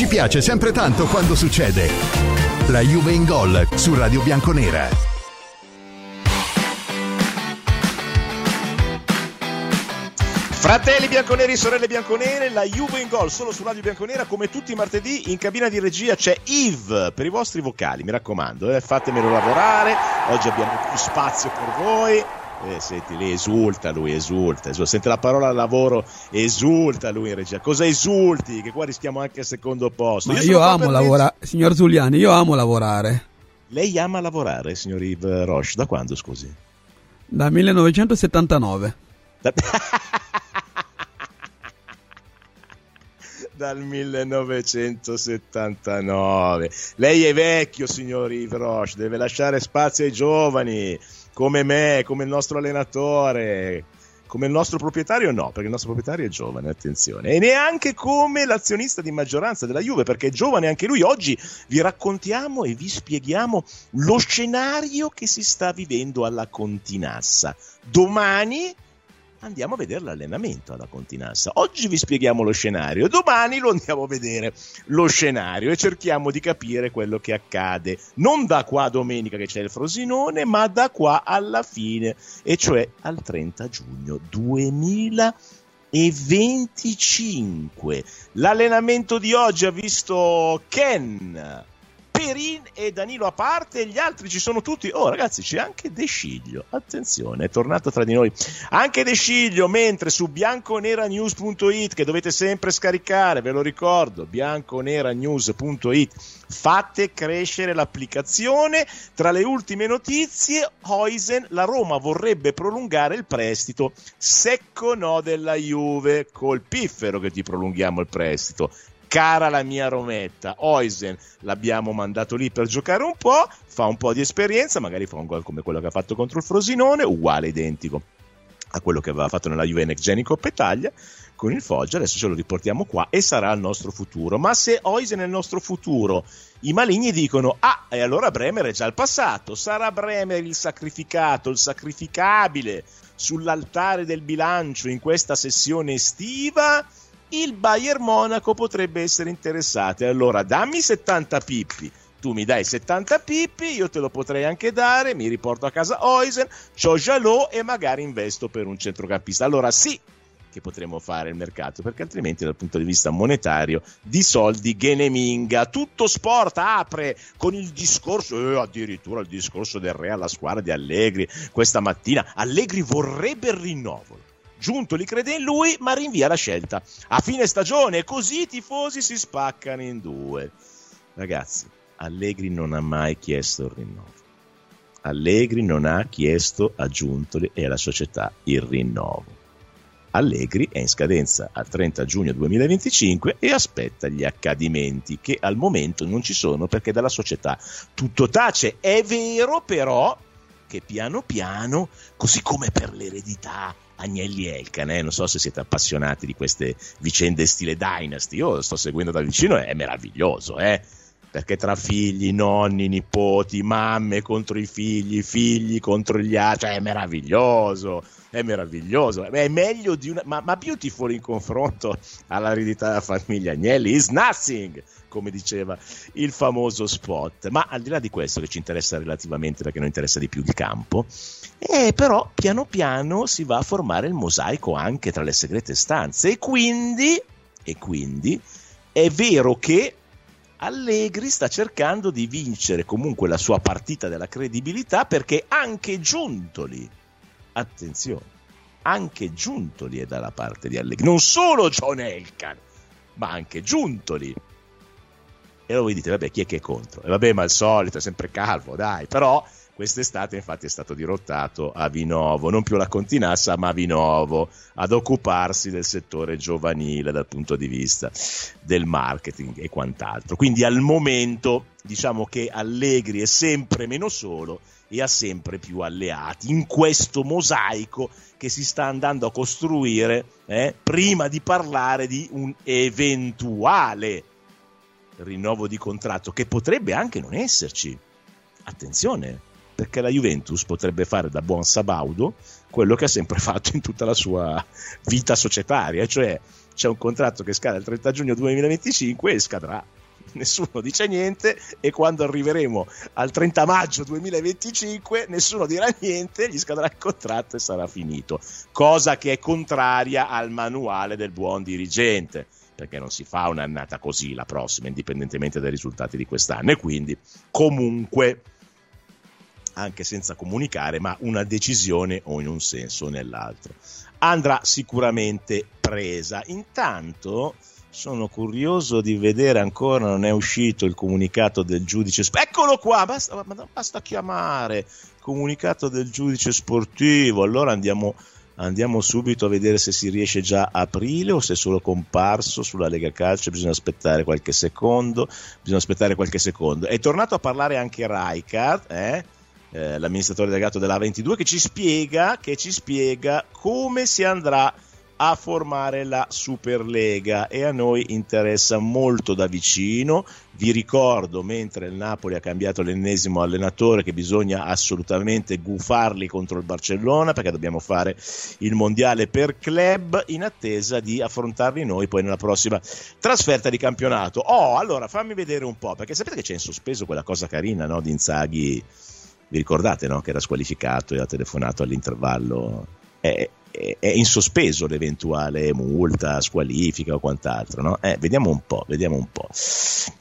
Ci piace sempre tanto quando succede. La Juve in gol su Radio Bianconera. Fratelli bianconeri, sorelle bianconere, la Juve in gol solo su Radio Bianconera come tutti i martedì in cabina di regia c'è Yves per i vostri vocali, mi raccomando, eh, fatemelo lavorare, oggi abbiamo più spazio per voi. Eh, senti, lei esulta, lui esulta, esulta, sente la parola lavoro, esulta lui in regia. Cosa esulti? Che qua rischiamo anche al secondo posto. Ma io, io amo lavorare, signor Giuliani, io amo lavorare. Lei ama lavorare, signor Yves Roche, da quando scusi? Da 1979. Da... dal 1979. Lei è vecchio, signor Yves Roche, deve lasciare spazio ai giovani, come me, come il nostro allenatore. Come il nostro proprietario no, perché il nostro proprietario è giovane, attenzione. E neanche come l'azionista di maggioranza della Juve, perché è giovane anche lui. Oggi vi raccontiamo e vi spieghiamo lo scenario che si sta vivendo alla Continassa. Domani andiamo a vedere l'allenamento alla Continassa. Oggi vi spieghiamo lo scenario, domani lo andiamo a vedere lo scenario e cerchiamo di capire quello che accade, non da qua a domenica che c'è il Frosinone, ma da qua alla fine, e cioè al 30 giugno 2025. L'allenamento di oggi ha visto Ken Perin e Danilo a parte, gli altri ci sono tutti. Oh, ragazzi, c'è anche De Sciglio. Attenzione, è tornato tra di noi anche De Sciglio. Mentre su bianconeranews.it, che dovete sempre scaricare, ve lo ricordo, bianconeranews.it, fate crescere l'applicazione. Tra le ultime notizie, Hoisen, la Roma vorrebbe prolungare il prestito. Secco no della Juve, col piffero che ti prolunghiamo il prestito cara la mia Rometta. Oisen l'abbiamo mandato lì per giocare un po', fa un po' di esperienza, magari fa un gol come quello che ha fatto contro il Frosinone, uguale, identico a quello che aveva fatto nella Juve Next Gen in Coppa Italia con il Foggia, adesso ce lo riportiamo qua e sarà il nostro futuro. Ma se Oisen è il nostro futuro, i maligni dicono: Ah, e allora Bremer è già il passato. Sarà Bremer il sacrificato, il sacrificabile sull'altare del bilancio in questa sessione estiva? Il Bayern Monaco potrebbe essere interessato. Allora dammi 70 pippi. Tu mi dai 70 pippi, io te lo potrei anche dare, mi riporto a casa Oisen, c'ho Jalot e magari investo per un centrocampista. Allora sì che potremmo fare il mercato, perché altrimenti dal punto di vista monetario di soldi geneminga. Tutto sport apre con il discorso, eh, addirittura il discorso del Re alla squadra di Allegri questa mattina. Allegri vorrebbe il rinnovo Giuntoli crede in lui, ma rinvia la scelta a fine stagione, così i tifosi si spaccano in due. Ragazzi, Allegri non ha mai chiesto il rinnovo. Allegri non ha chiesto a Giuntoli e alla società il rinnovo. Allegri è in scadenza al 30 giugno 2025 e aspetta gli accadimenti che al momento non ci sono perché dalla società tutto tace. È vero però che piano piano, così come per l'eredità Agnelli Elkan, non so se siete appassionati di queste vicende stile Dynasty, io lo sto seguendo da vicino, è meraviglioso, eh? perché tra figli, nonni, nipoti, mamme contro i figli, figli contro gli altri, cioè è meraviglioso, è meraviglioso, è meglio di una, ma, ma beautiful in confronto all'eredità della famiglia Agnelli is nothing, come diceva il famoso spot, ma al di là di questo che ci interessa relativamente perché non interessa di più il campo, eh, però piano piano si va a formare il mosaico anche tra le segrete stanze e quindi, e quindi è vero che Allegri sta cercando di vincere comunque la sua partita della credibilità perché anche Giuntoli, attenzione, anche Giuntoli è dalla parte di Allegri, non solo John Elkan, ma anche Giuntoli. E allora voi dite, vabbè, chi è che è contro? E vabbè, ma al solito è sempre calvo, dai, però Quest'estate infatti è stato dirottato a Vinovo, non più la Continassa ma a Vinovo, ad occuparsi del settore giovanile dal punto di vista del marketing e quant'altro. Quindi al momento diciamo che Allegri è sempre meno solo e ha sempre più alleati in questo mosaico che si sta andando a costruire eh, prima di parlare di un eventuale rinnovo di contratto che potrebbe anche non esserci. Attenzione, perché la Juventus potrebbe fare da buon sabaudo quello che ha sempre fatto in tutta la sua vita societaria, cioè c'è un contratto che scade il 30 giugno 2025 e scadrà. Nessuno dice niente e quando arriveremo al 30 maggio 2025 nessuno dirà niente, gli scadrà il contratto e sarà finito. Cosa che è contraria al manuale del buon dirigente perché non si fa un'annata così la prossima, indipendentemente dai risultati di quest'anno. E quindi, comunque, anche senza comunicare, ma una decisione o in un senso o nell'altro. Andrà sicuramente presa. Intanto sono curioso di vedere ancora, non è uscito il comunicato del giudice. Eccolo qua, basta, basta chiamare comunicato del giudice sportivo. Allora andiamo Andiamo subito a vedere se si riesce già a aprile o se è solo comparso sulla Lega Calcio. Bisogna aspettare qualche secondo. Bisogna aspettare qualche secondo. È tornato a parlare anche Rijkaard, eh? Eh, l'amministratore delegato della 22, che ci spiega, che ci spiega come si andrà a formare la Superlega e a noi interessa molto da vicino. Vi ricordo, mentre il Napoli ha cambiato l'ennesimo allenatore, che bisogna assolutamente gufarli contro il Barcellona perché dobbiamo fare il mondiale per club in attesa di affrontarli noi poi nella prossima trasferta di campionato. Oh, allora fammi vedere un po', perché sapete che c'è in sospeso quella cosa carina no, di Inzaghi. Vi ricordate no, che era squalificato e ha telefonato all'intervallo? Eh, è in sospeso l'eventuale multa, squalifica o quant'altro. No? Eh, vediamo un po', vediamo un po'.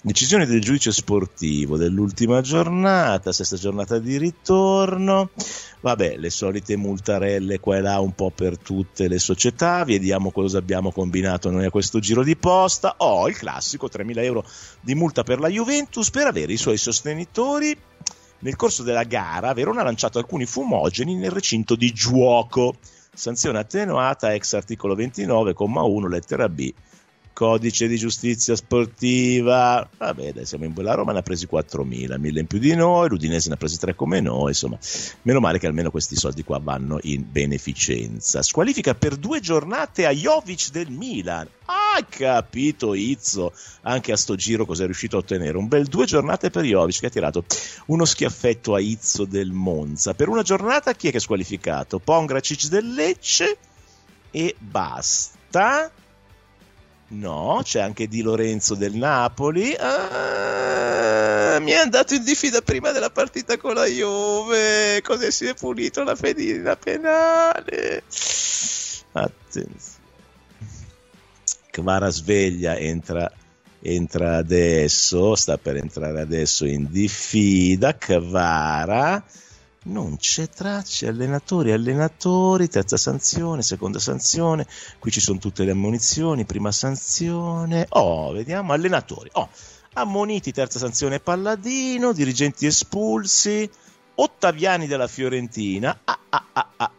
Decisione del giudice sportivo dell'ultima giornata, sesta giornata di ritorno. Vabbè, le solite multarelle qua e là un po' per tutte le società. Vediamo cosa abbiamo combinato noi a questo giro di posta. Oh, il classico 3.000 euro di multa per la Juventus per avere i suoi sostenitori nel corso della gara Verona ha lanciato alcuni fumogeni nel recinto di gioco. Sanzione attenuata ex articolo 29,1 lettera B codice di giustizia sportiva. Vabbè, dai, siamo in la Roma ne ha presi 4.000, 1.000 in più di noi, l'Udinese ne ha presi 3 come noi, insomma, meno male che almeno questi soldi qua vanno in beneficenza. Squalifica per due giornate a Jovic del Milan. Ah, capito Izzo, anche a sto giro cosa è riuscito a ottenere. Un bel due giornate per Jovic che ha tirato uno schiaffetto a Izzo del Monza. Per una giornata chi è che è squalificato? Pongracic del Lecce e basta. No, c'è anche Di Lorenzo del Napoli. Ah, mi è andato in diffida prima della partita con la Juve. Così si è pulito la pedina penale. Attenzione. Kvara sveglia, entra, entra adesso, sta per entrare adesso in diffida. Kvara non c'è traccia, allenatori, allenatori, terza sanzione, seconda sanzione, qui ci sono tutte le ammonizioni, prima sanzione, oh, vediamo, allenatori, oh, ammoniti, terza sanzione Palladino, dirigenti espulsi, Ottaviani della Fiorentina ha, ha, ha,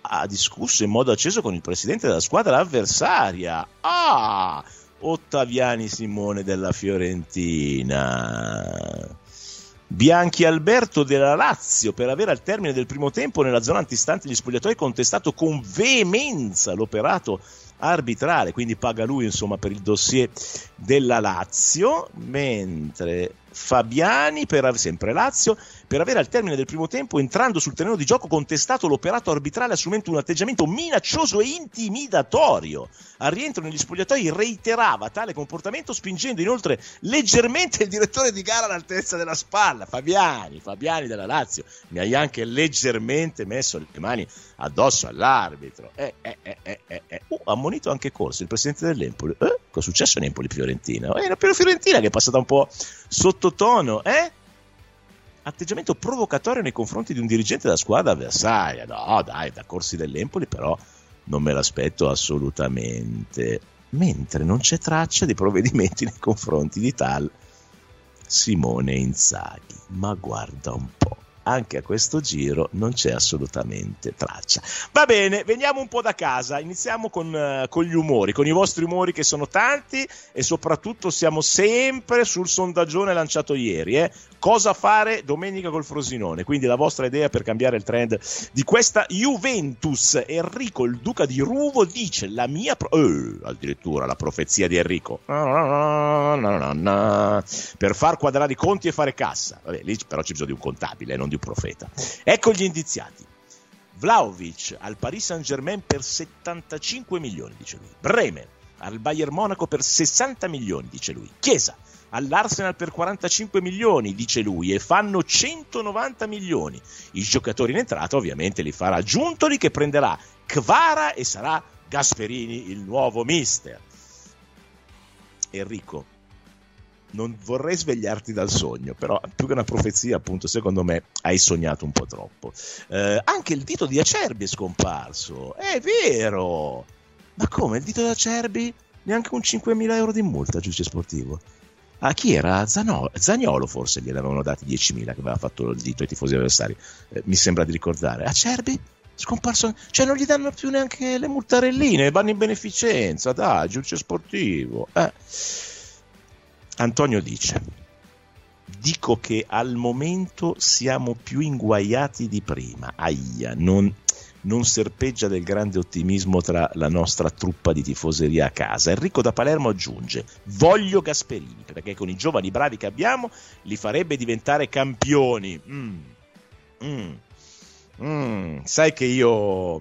ha, discusso in modo acceso con il presidente della squadra avversaria. Ah, Ottaviani Simone della Fiorentina. Bianchi Alberto della Lazio per aver al termine del primo tempo nella zona antistante gli spogliatoi contestato con veemenza l'operato arbitrale, quindi paga lui insomma per il dossier della Lazio, mentre Fabiani, per, sempre Lazio, per avere al termine del primo tempo, entrando sul terreno di gioco, contestato l'operato arbitrale assumendo un atteggiamento minaccioso e intimidatorio. Al rientro negli spogliatoi reiterava tale comportamento, spingendo inoltre leggermente il direttore di gara all'altezza della spalla. Fabiani, Fabiani della Lazio, mi hai anche leggermente messo le mani addosso all'arbitro. Eh, eh, eh, eh, eh. eh. Uh, ammonito anche Corso, il presidente dell'Empoli. Eh? Cosa è successo in Empoli-Fiorentina? Eh, era per Fiorentina che è passata un po' sottotono, eh? Atteggiamento provocatorio nei confronti di un dirigente della squadra avversaria. No, dai, da corsi dell'Empoli, però non me l'aspetto assolutamente. Mentre non c'è traccia di provvedimenti nei confronti di tal Simone Inzaghi. Ma guarda un po' anche a questo giro non c'è assolutamente traccia. Va bene, veniamo un po' da casa, iniziamo con, uh, con, gli umori, con i vostri umori che sono tanti e soprattutto siamo sempre sul sondaggione lanciato ieri. Eh? Cosa fare domenica col Frosinone? Quindi la vostra idea per cambiare il trend di questa Juventus. Enrico, il duca di Ruvo, dice la mia... Pro- eh, addirittura la profezia di Enrico. Per far quadrare i conti e fare cassa. Vabbè, lì però c'è bisogno di un contabile, non di un profeta. Ecco gli indiziati. Vlaovic al Paris Saint-Germain per 75 milioni, dice lui. Bremer al Bayern Monaco per 60 milioni, dice lui. Chiesa all'Arsenal per 45 milioni, dice lui, e fanno 190 milioni. I giocatori in entrata ovviamente li farà Giuntoli che prenderà Kvara e sarà Gasperini il nuovo mister. Enrico, non vorrei svegliarti dal sogno, però più che una profezia, appunto, secondo me hai sognato un po' troppo. Eh, anche il dito di Acerbi è scomparso, è vero! Ma come, il dito di Acerbi? Neanche un 5.000 euro di multa, giudice sportivo. A chi era? Zano- Zagnolo forse gliene avevano dati 10.000 che aveva fatto il dito ai tifosi avversari, eh, mi sembra di ricordare. Acerbi? Scomparso, cioè non gli danno più neanche le multarelline, vanno in beneficenza, dai, giudice sportivo. Eh. Antonio dice: Dico che al momento siamo più inguaiati di prima. Aia, non, non serpeggia del grande ottimismo tra la nostra truppa di tifoseria a casa. Enrico da Palermo aggiunge: Voglio Gasperini perché con i giovani bravi che abbiamo li farebbe diventare campioni. Mm. Mm. Mm. Sai che io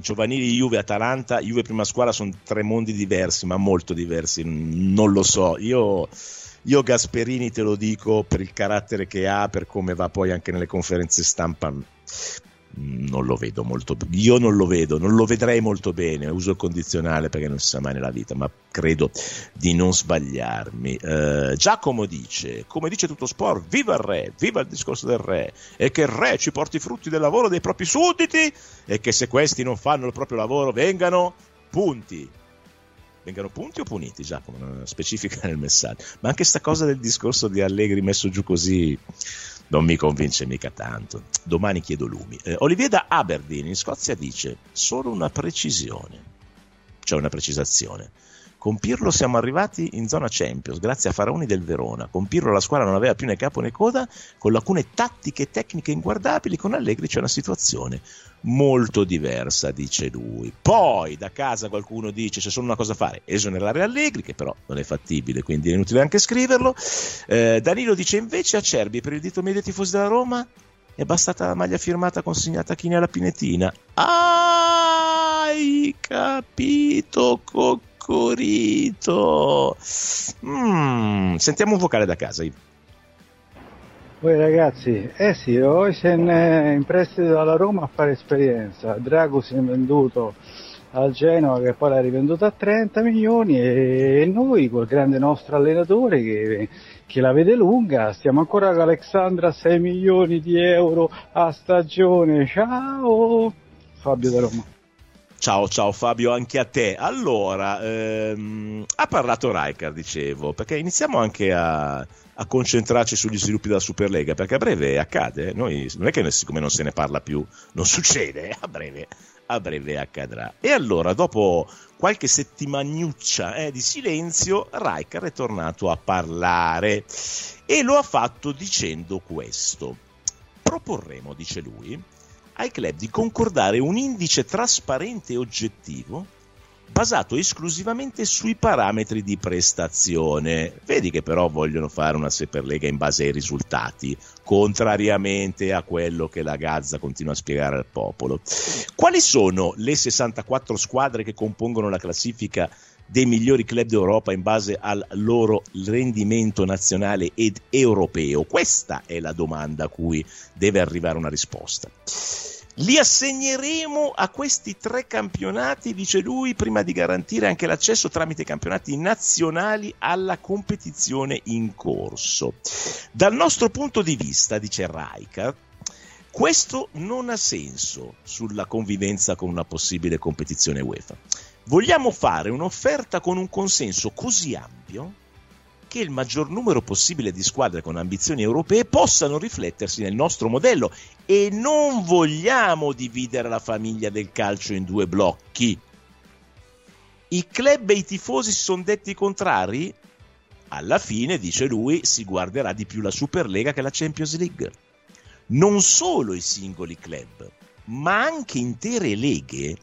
giovanili Juve Atalanta, Juve prima squadra sono tre mondi diversi, ma molto diversi, non lo so. Io, io, Gasperini te lo dico per il carattere che ha, per come va poi anche nelle conferenze stampa non lo vedo molto. Io non lo vedo, non lo vedrei molto bene. Uso il condizionale perché non si sa mai nella vita, ma credo di non sbagliarmi. Eh, Giacomo dice: Come dice tutto sport, viva il re, viva il discorso del re, e che il re ci porti i frutti del lavoro dei propri sudditi, e che se questi non fanno il proprio lavoro vengano punti. Vengano punti o puniti, Giacomo? Specifica nel messaggio. Ma anche sta cosa del discorso di Allegri messo giù così non mi convince mica tanto. Domani chiedo lumi. Eh, Olivier da Aberdeen in Scozia dice solo una precisione, cioè una precisazione. Con Pirlo siamo arrivati in zona Champions, grazie a Faraoni del Verona. Con Pirlo la squadra non aveva più né capo né coda, con lacune tattiche e tecniche inguardabili, con Allegri c'è una situazione molto diversa, dice lui. Poi da casa qualcuno dice c'è solo una cosa a fare, esonerare Allegri, che però non è fattibile, quindi è inutile anche scriverlo. Eh, Danilo dice invece a Cerbi per il dito medio tifosi della Roma è bastata la maglia firmata consegnata a Chini alla Pinetina. Hai capito, Coccorito? Mm, sentiamo un vocale da casa. Voi ragazzi, eh sì, Oisen è in prestito dalla Roma a fare esperienza, Drago si è venduto al Genoa che poi l'ha rivenduto a 30 milioni e noi col grande nostro allenatore che, che la vede lunga stiamo ancora con Alexandra a 6 milioni di euro a stagione, ciao Fabio da Roma. Ciao, ciao Fabio, anche a te. Allora, ehm, ha parlato Rijkaard, dicevo, perché iniziamo anche a, a, concentrarci sugli sviluppi della Superlega, perché a breve accade. Noi, non è che siccome non se ne parla più, non succede, a breve, a breve accadrà. E allora, dopo qualche settimanuccia eh, di silenzio, Rijkaard è tornato a parlare e lo ha fatto dicendo questo. Proporremo, dice lui, ai club di concordare un indice trasparente e oggettivo basato esclusivamente sui parametri di prestazione. Vedi che però vogliono fare una Superlega in base ai risultati, contrariamente a quello che la Gazza continua a spiegare al popolo. Quali sono le 64 squadre che compongono la classifica dei migliori club d'Europa in base al loro rendimento nazionale ed europeo? Questa è la domanda a cui deve arrivare una risposta. Li assegneremo a questi tre campionati, dice lui, prima di garantire anche l'accesso tramite campionati nazionali alla competizione in corso. Dal nostro punto di vista, dice Rijkaard, questo non ha senso sulla convivenza con una possibile competizione UEFA. Vogliamo fare un'offerta con un consenso così ampio che il maggior numero possibile di squadre con ambizioni europee possano riflettersi nel nostro modello e non vogliamo dividere la famiglia del calcio in due blocchi. I club e i tifosi si sono detti contrari? Alla fine, dice lui, si guarderà di più la Superlega che la Champions League. Non solo i singoli club, ma anche intere leghe.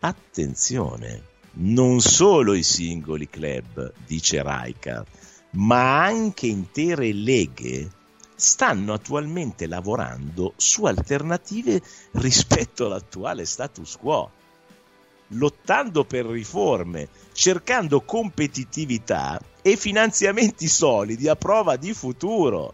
Attenzione, non solo i singoli club, dice Rijkaard, ma anche intere leghe stanno attualmente lavorando su alternative rispetto all'attuale status quo, lottando per riforme, cercando competitività e finanziamenti solidi a prova di futuro.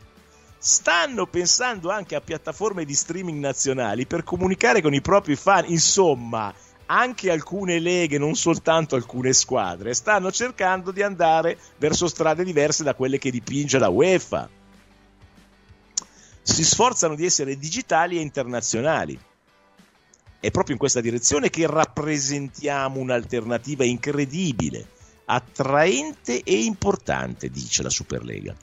Stanno pensando anche a piattaforme di streaming nazionali per comunicare con i propri fan, insomma, anche alcune leghe, non soltanto alcune squadre, stanno cercando di andare verso strade diverse da quelle che dipinge la UEFA si sforzano di essere digitali e internazionali. È proprio in questa direzione che rappresentiamo un'alternativa incredibile, attraente e importante, dice la Superlega.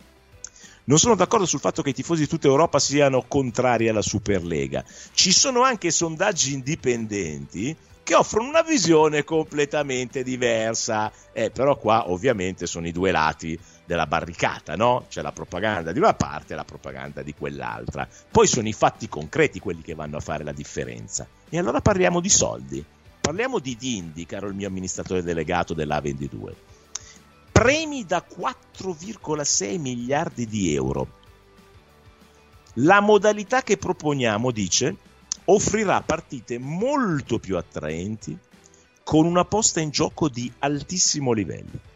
Non sono d'accordo sul fatto che i tifosi di tutta Europa siano contrari alla Superlega. Ci sono anche sondaggi indipendenti che offrono una visione completamente diversa. Eh, però qua ovviamente sono i due lati della barricata, no? C'è la propaganda di una parte e la propaganda di quell'altra. Poi sono i fatti concreti quelli che vanno a fare la differenza. E allora parliamo di soldi. Parliamo di Dindi, caro il mio amministratore delegato dell'A22. Premi da 4,6 miliardi di euro. La modalità che proponiamo, dice, offrirà partite molto più attraenti con una posta in gioco di altissimo livello.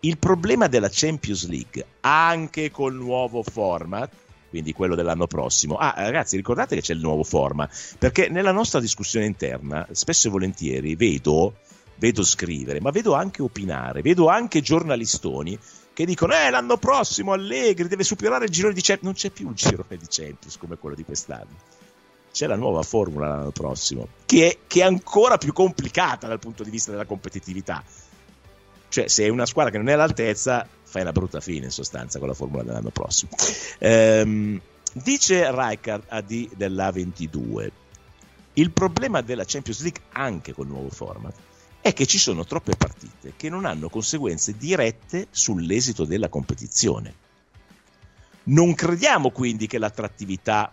Il problema della Champions League, anche col nuovo format, quindi quello dell'anno prossimo. Ah, ragazzi, ricordate che c'è il nuovo format, perché nella nostra discussione interna, spesso e volentieri vedo, vedo scrivere, ma vedo anche opinare, vedo anche giornalistoni che dicono eh l'anno prossimo Allegri deve superare il girone di Champions. Non c'è più il girone di Champions come quello di quest'anno c'è la nuova formula l'anno prossimo che è, che è ancora più complicata dal punto di vista della competitività cioè, se è una squadra che non è all'altezza, fai una brutta fine in sostanza con la formula dell'anno prossimo. Ehm, dice Rijkaard AD dell'A22: il problema della Champions League, anche col nuovo format, è che ci sono troppe partite che non hanno conseguenze dirette sull'esito della competizione. Non crediamo quindi che l'attrattività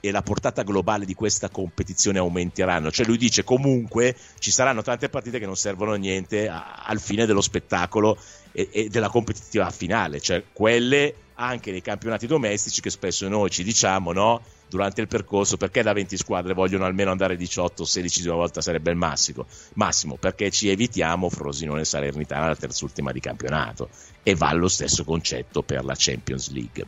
e la portata globale di questa competizione aumenteranno. Cioè lui dice comunque ci saranno tante partite che non servono a niente a, al fine dello spettacolo e, e, della competitività finale, cioè quelle anche nei campionati domestici che spesso noi ci diciamo no? durante il percorso perché da 20 squadre vogliono almeno andare 18 o 16 di una volta sarebbe il massimo, massimo perché ci evitiamo Frosinone e Salernitana la terzultima di campionato e va lo stesso concetto per la Champions League.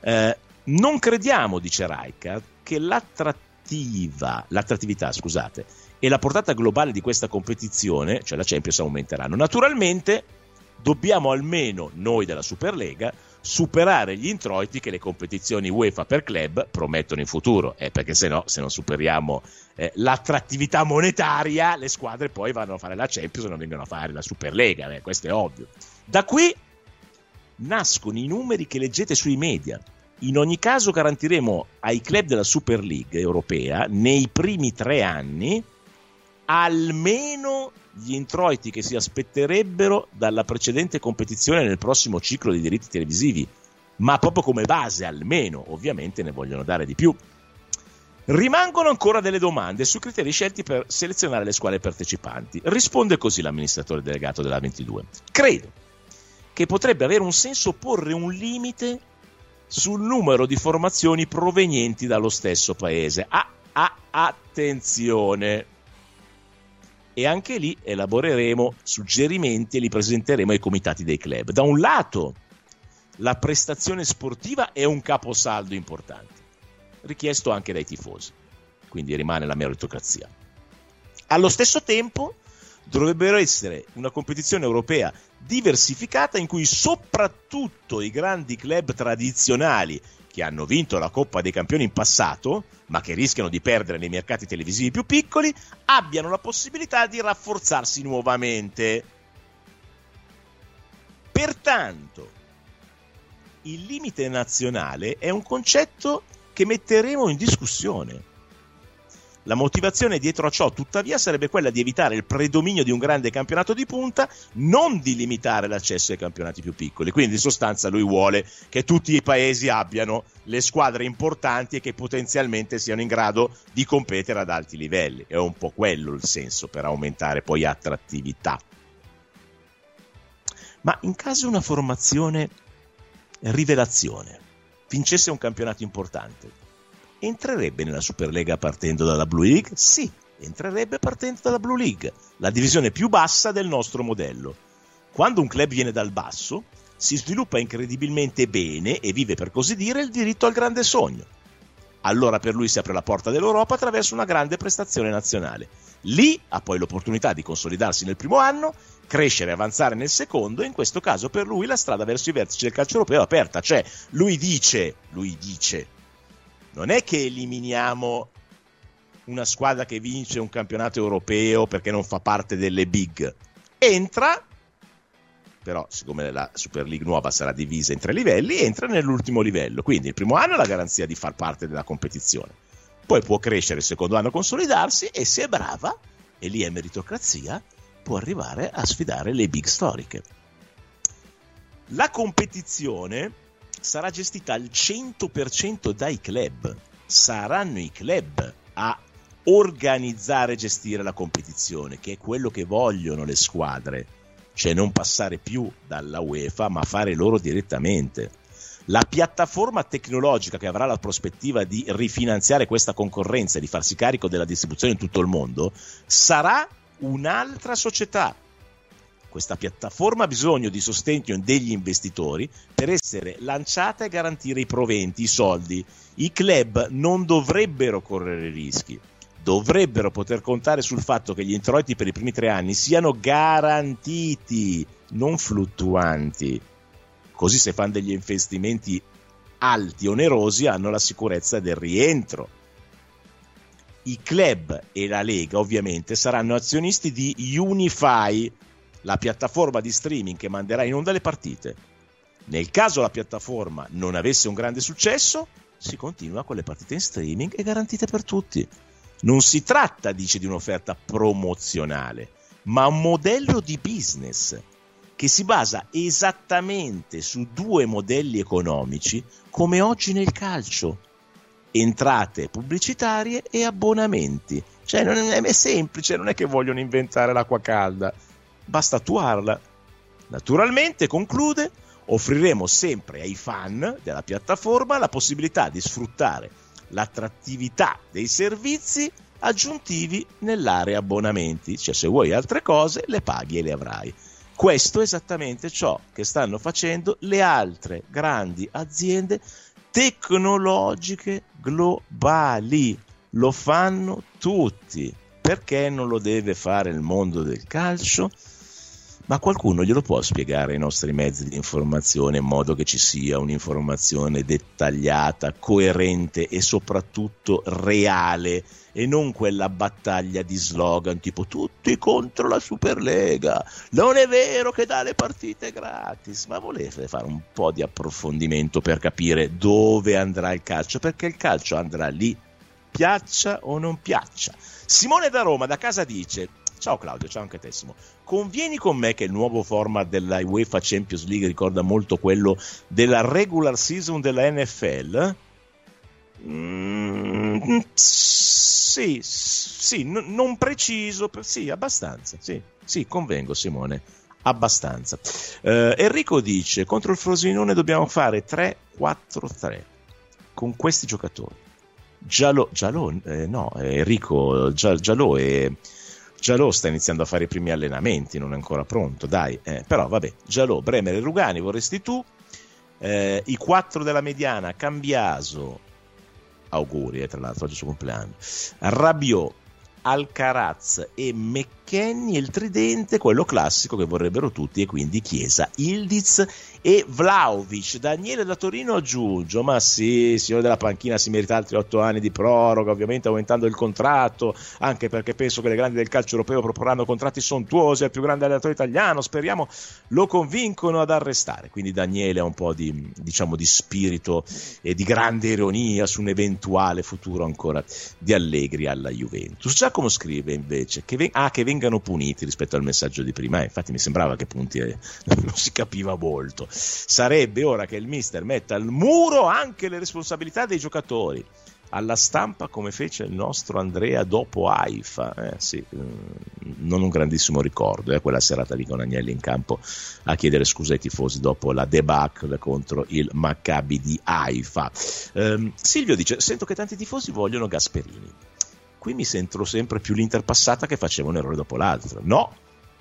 Eh, non crediamo, dice Rijkaard, che l'attrattività scusate, e la portata globale di questa competizione, cioè la Champions, aumenteranno. Naturalmente dobbiamo almeno, noi della Superlega, superare gli introiti che le competizioni UEFA per club promettono in futuro, eh, perché se no, se non superiamo eh, l'attrattività monetaria, le squadre poi vanno a fare la Champions e non vengono a fare la Superlega, eh, questo è ovvio. Da qui nascono i numeri che leggete sui media. In ogni caso garantiremo ai club della Super League europea nei primi tre anni almeno gli introiti che si aspetterebbero dalla precedente competizione nel prossimo ciclo di diritti televisivi, ma proprio come base almeno, ovviamente ne vogliono dare di più. Rimangono ancora delle domande sui criteri scelti per selezionare le squadre partecipanti. Risponde così l'amministratore delegato della 22. Credo che potrebbe avere un senso porre un limite sul numero di formazioni provenienti dallo stesso paese. Ah, ah, attenzione! E anche lì elaboreremo suggerimenti e li presenteremo ai comitati dei club. Da un lato, la prestazione sportiva è un caposaldo importante, richiesto anche dai tifosi, quindi rimane la meritocrazia. Allo stesso tempo, dovrebbero essere una competizione europea diversificata in cui soprattutto i grandi club tradizionali che hanno vinto la Coppa dei Campioni in passato, ma che rischiano di perdere nei mercati televisivi più piccoli, abbiano la possibilità di rafforzarsi nuovamente. Pertanto, il limite nazionale è un concetto che metteremo in discussione la motivazione dietro a ciò, tuttavia, sarebbe quella di evitare il predominio di un grande campionato di punta, non di limitare l'accesso ai campionati più piccoli. Quindi, in sostanza, lui vuole che tutti i paesi abbiano le squadre importanti e che potenzialmente siano in grado di competere ad alti livelli. È un po' quello il senso per aumentare poi attrattività. Ma in caso una formazione rivelazione, vincesse un campionato importante, entrerebbe nella Superlega partendo dalla Blue League? Sì, entrerebbe partendo dalla Blue League, la divisione più bassa del nostro modello. Quando un club viene dal basso, si sviluppa incredibilmente bene e vive per così dire il diritto al grande sogno. Allora per lui si apre la porta dell'Europa attraverso una grande prestazione nazionale. Lì ha poi l'opportunità di consolidarsi nel primo anno, crescere e avanzare nel secondo e in questo caso per lui la strada verso i vertici del calcio europeo è aperta. Cioè lui dice, lui dice, non è che eliminiamo una squadra che vince un campionato europeo perché non fa parte delle big. Entra, però siccome la Super League nuova sarà divisa in tre livelli, entra nell'ultimo livello. Quindi il primo anno ha la garanzia di far parte della competizione. Poi può crescere il secondo anno, consolidarsi e se è brava, e lì è meritocrazia, può arrivare a sfidare le big storiche. La competizione sarà gestita al 100% dai club. Saranno i club a organizzare e gestire la competizione, che è quello che vogliono le squadre, cioè non passare più dalla UEFA, ma fare loro direttamente. La piattaforma tecnologica che avrà la prospettiva di rifinanziare questa concorrenza e di farsi carico della distribuzione in tutto il mondo sarà un'altra società. Questa piattaforma ha bisogno di sostegno degli investitori per essere lanciata e garantire i proventi, i soldi. I club non dovrebbero correre rischi dovrebbero poter contare sul fatto che gli introiti per i primi tre anni siano garantiti, non fluttuanti. Così se fanno degli investimenti alti, onerosi, hanno la sicurezza del rientro. I club e la Lega ovviamente saranno azionisti di Unify, la piattaforma di streaming che manderà in onda le partite. Nel caso la piattaforma non avesse un grande successo, si continua con le partite in streaming e garantite per tutti. Non si tratta, dice, di un'offerta promozionale, ma un modello di business che si basa esattamente su due modelli economici come oggi nel calcio. Entrate pubblicitarie e abbonamenti. Cioè non è, è semplice, non è che vogliono inventare l'acqua calda, basta attuarla. Naturalmente, conclude, offriremo sempre ai fan della piattaforma la possibilità di sfruttare l'attrattività dei servizi aggiuntivi nell'area abbonamenti, cioè se vuoi altre cose le paghi e le avrai. Questo è esattamente ciò che stanno facendo le altre grandi aziende tecnologiche globali. Lo fanno tutti. Perché non lo deve fare il mondo del calcio? ma qualcuno glielo può spiegare ai nostri mezzi di informazione in modo che ci sia un'informazione dettagliata, coerente e soprattutto reale e non quella battaglia di slogan tipo tutti contro la Superlega, non è vero che dà le partite gratis, ma volete fare un po' di approfondimento per capire dove andrà il calcio, perché il calcio andrà lì, piaccia o non piaccia. Simone da Roma da casa dice Ciao Claudio, ciao anche te Simo. Convieni con me che il nuovo format della UEFA Champions League ricorda molto quello della regular season della NFL? Mm, sì, sì, n- non preciso, sì, abbastanza, sì, sì, convengo Simone, abbastanza. Uh, Enrico dice, contro il Frosinone dobbiamo fare 3-4-3 con questi giocatori. Giallo, Giallo eh, no, Enrico Giallo e Giallo sta iniziando a fare i primi allenamenti, non è ancora pronto, dai. Eh, però vabbè, Giallo, Bremer e Rugani vorresti tu. Eh, I quattro della mediana, Cambiaso, auguri eh, tra l'altro oggi è il suo compleanno, Rabiot, Alcaraz e McKenny, il tridente, quello classico che vorrebbero tutti, e quindi Chiesa, Ildiz e Vlaovic. Daniele da Torino aggiunge, ma sì, signore della panchina si merita altri otto anni di proroga, ovviamente aumentando il contratto, anche perché penso che le grandi del calcio europeo proporranno contratti sontuosi al più grande allenatore italiano, speriamo lo convincono ad arrestare. Quindi Daniele ha un po' di, diciamo, di spirito e di grande ironia su un eventuale futuro ancora di Allegri alla Juventus. Giacomo scrive invece che, ven- ah, che vengano puniti rispetto al messaggio di prima, eh, infatti mi sembrava che punti eh, non si capiva molto. Sarebbe ora che il mister metta al muro anche le responsabilità dei giocatori. alla stampa come fece il nostro Andrea dopo Haifa. Eh, sì, mm, non un grandissimo ricordo, eh, quella serata lì con Agnelli in campo a chiedere scusa ai tifosi dopo la debacle contro il Maccabi di Haifa. Um, Silvio dice: Sento che tanti tifosi vogliono Gasperini. Qui mi sento sempre più l'interpassata che faceva un errore dopo l'altro. No,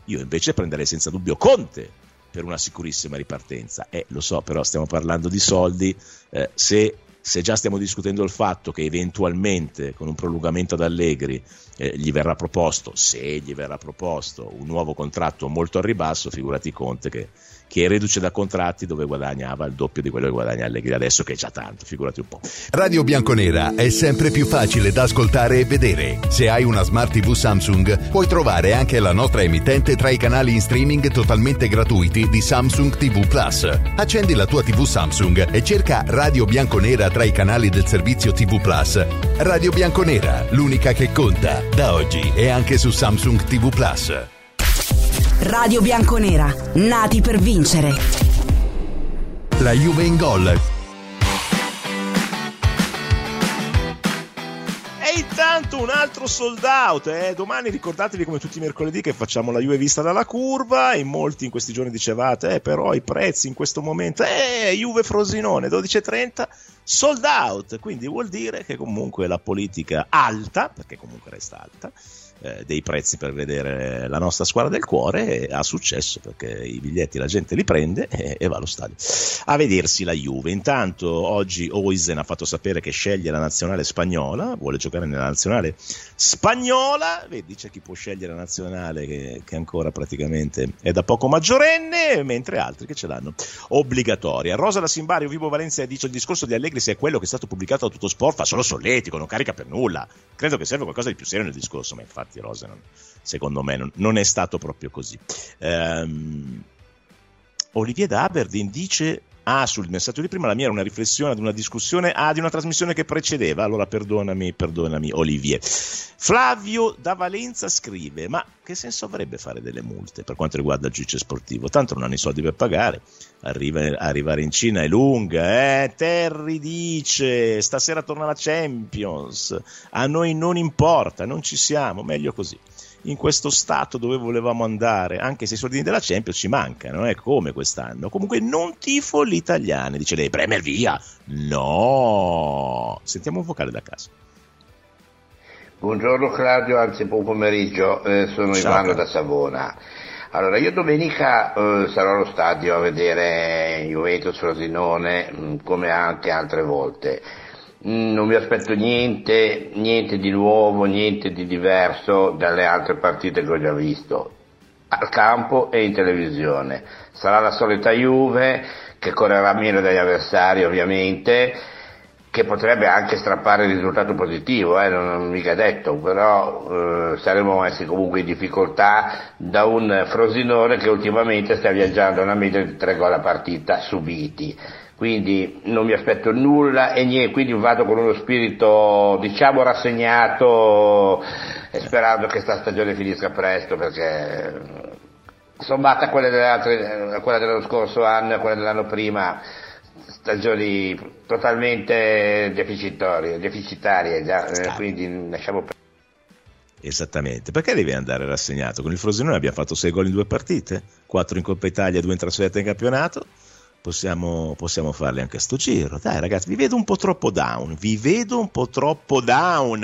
io invece prenderei senza dubbio Conte per una sicurissima ripartenza. Eh, lo so, però stiamo parlando di soldi. Eh, se se già stiamo discutendo il fatto che eventualmente con un prolungamento ad Allegri eh, gli verrà proposto, se gli verrà proposto un nuovo contratto molto a ribasso, figurati Conte che che è reduce da contratti dove guadagnava il doppio di quello che guadagna Allegri adesso che è già tanto, figurati un po'. Radio Bianconera è sempre più facile da ascoltare e vedere. Se hai una Smart TV Samsung puoi trovare anche la nostra emittente tra i canali in streaming totalmente gratuiti di Samsung TV Plus. Accendi la tua TV Samsung e cerca Radio Bianconera tra i canali del servizio TV Plus. Radio Bianconera, l'unica che conta, da oggi e anche su Samsung TV Plus. Radio Bianconera, nati per vincere. La Juve in gol. E intanto un altro sold out. Eh? Domani ricordatevi come tutti i mercoledì che facciamo la Juve vista dalla curva. In molti in questi giorni dicevate, eh, però i prezzi in questo momento, eh, Juve Frosinone 12.30 sold out. Quindi vuol dire che comunque la politica alta, perché comunque resta alta, eh, dei prezzi per vedere la nostra squadra del cuore ha successo perché i biglietti la gente li prende e, e va allo stadio a vedersi la Juve. Intanto oggi Oisen ha fatto sapere che sceglie la nazionale spagnola, vuole giocare nella nazionale spagnola, vedi c'è chi può scegliere la nazionale che, che ancora praticamente è da poco maggiorenne, mentre altri che ce l'hanno obbligatoria. Rosa da Simbario, Vivo Valencia dice il discorso di Allegri sia quello che è stato pubblicato da tutto sport fa solo solletico, non carica per nulla. Credo che serve qualcosa di più serio nel discorso, ma infatti infatti Rose non, secondo me non, non, è stato proprio così. Um, Olivier D'Aberdeen dice Ah, sul messaggio di prima la mia era una riflessione ad una discussione ah, di una trasmissione che precedeva, allora perdonami, perdonami Olivier. Flavio da Valenza scrive, ma che senso avrebbe fare delle multe per quanto riguarda il giudice sportivo? Tanto non hanno i soldi per pagare, Arriva, arrivare in Cina è lunga, eh? Terry dice, stasera torna la Champions, a noi non importa, non ci siamo, meglio così in questo stato dove volevamo andare, anche se i soldini della Champions ci mancano, eh, come quest'anno. Comunque non tifo gli italiani, dice lei, Bremer via. No! Sentiamo un vocale da casa. Buongiorno Claudio, anzi buon pomeriggio, eh, sono Ciao, Ivano da Savona. Allora, io domenica eh, sarò allo stadio a vedere Juventus Frosinone, mm, come anche altre volte. Mm, non mi aspetto niente, niente di nuovo, niente di diverso dalle altre partite che ho già visto, al campo e in televisione. Sarà la solita Juve, che correrà meno dagli avversari ovviamente, che potrebbe anche strappare il risultato positivo, eh, non, non mica detto, però eh, saremo messi comunque in difficoltà da un Frosinone che ultimamente sta viaggiando a una media di tre gol a partita subiti quindi non mi aspetto nulla e niente, quindi vado con uno spirito diciamo rassegnato e sperando che questa stagione finisca presto perché sommata a quelle delle altre, a quella dello scorso anno e a quella dell'anno prima stagioni totalmente deficitarie, deficitarie già, eh, quindi lasciamo perdere. Esattamente, perché devi andare rassegnato? Con il Frosinone abbiamo fatto 6 gol in due partite, 4 in Coppa Italia, 2 in trasferta in campionato possiamo, possiamo farli anche a sto giro. Dai ragazzi, vi vedo un po' troppo down, vi vedo un po' troppo down.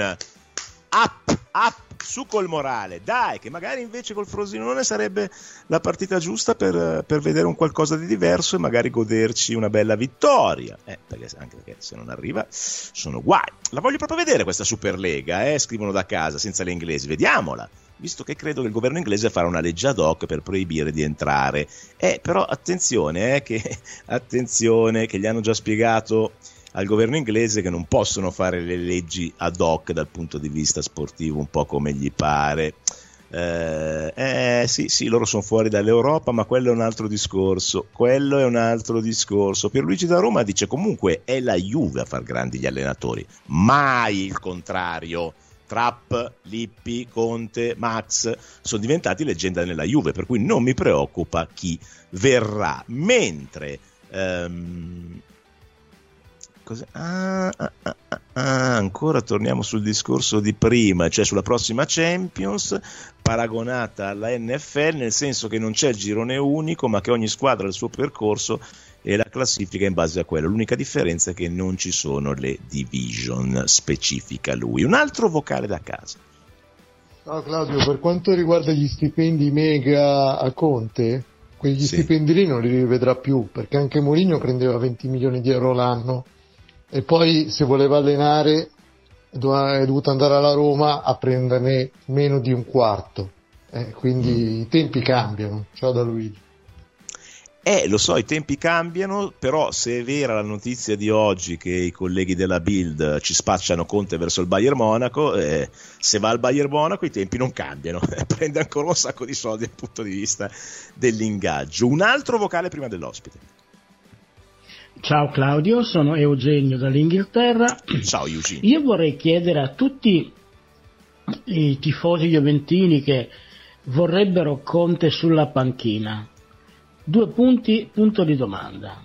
Up, up, su col morale, dai, che magari invece col Frosinone sarebbe la partita giusta per, per, vedere un qualcosa di diverso e magari goderci una bella vittoria. Eh, perché, anche perché se non arriva sono guai. La voglio proprio vedere questa Superlega, eh, scrivono da casa, senza le inglesi, vediamola visto che credo che il governo inglese farà una legge ad hoc per proibire di entrare. Eh, però attenzione, eh, che, attenzione, che gli hanno già spiegato al governo inglese che non possono fare le leggi ad hoc dal punto di vista sportivo un po' come gli pare. Eh, eh, sì, sì, loro sono fuori dall'Europa, ma quello è un altro discorso. Quello è un altro discorso. Pierluigi da Roma dice comunque è la Juve a far grandi gli allenatori, mai il contrario. Trapp, Lippi, Conte, Max sono diventati leggenda nella Juve, per cui non mi preoccupa chi verrà. Mentre Ah, ah, ah, ah, ancora torniamo sul discorso di prima, cioè sulla prossima Champions, paragonata alla NFL, nel senso che non c'è il girone unico, ma che ogni squadra ha il suo percorso e la classifica in base a quello. L'unica differenza è che non ci sono le division, specifica lui. Un altro vocale da casa. Ciao Claudio, per quanto riguarda gli stipendi mega a Conte, quegli sì. stipendi lì non li rivedrà più, perché anche Mourinho prendeva 20 milioni di euro l'anno e poi se voleva allenare è dovuto andare alla Roma a prenderne meno di un quarto. Eh, quindi mm. i tempi cambiano. Ciao da Luigi. Eh, lo so, i tempi cambiano, però se è vera la notizia di oggi che i colleghi della Bild ci spacciano Conte verso il Bayern Monaco, eh, se va al Bayern Monaco i tempi non cambiano, prende ancora un sacco di soldi dal punto di vista dell'ingaggio. Un altro vocale prima dell'ospite. Ciao Claudio, sono Eugenio dall'Inghilterra. Ciao Eugenio. Io vorrei chiedere a tutti i tifosi juventini che vorrebbero Conte sulla panchina. Due punti, punto di domanda.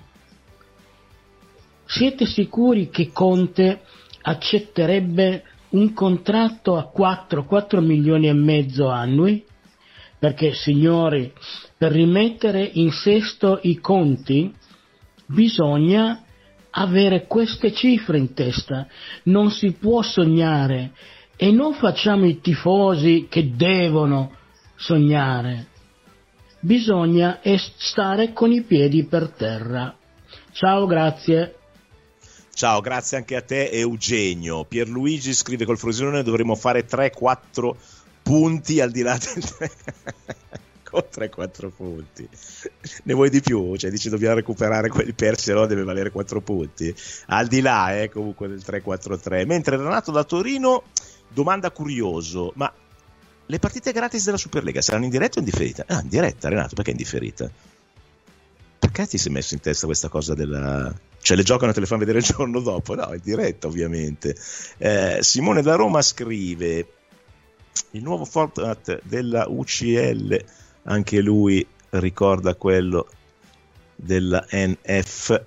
Siete sicuri che Conte accetterebbe un contratto a 4, 4 milioni e mezzo annui? Perché, signori, per rimettere in sesto i conti bisogna avere queste cifre in testa, non si può sognare e non facciamo i tifosi che devono sognare, bisogna stare con i piedi per terra. Ciao, grazie. Ciao, grazie anche a te Eugenio. Pierluigi scrive col Frosinone dovremmo fare 3-4 punti al di là del con 3-4 punti. Ne vuoi di più? Cioè, dici dobbiamo recuperare quelli persi, allora deve valere 4 punti. Al di là, eh, comunque, del 3-4-3. Mentre Renato da Torino, domanda curioso, ma le partite gratis della Superlega saranno in diretta o in differita? Ah, in diretta, Renato, perché in differita? Perché ti sei messo in testa questa cosa della... Cioè le giocano e te le fanno vedere il giorno dopo? No, in diretta ovviamente. Eh, Simone da Roma scrive il nuovo format della UCL anche lui ricorda quello della NFL,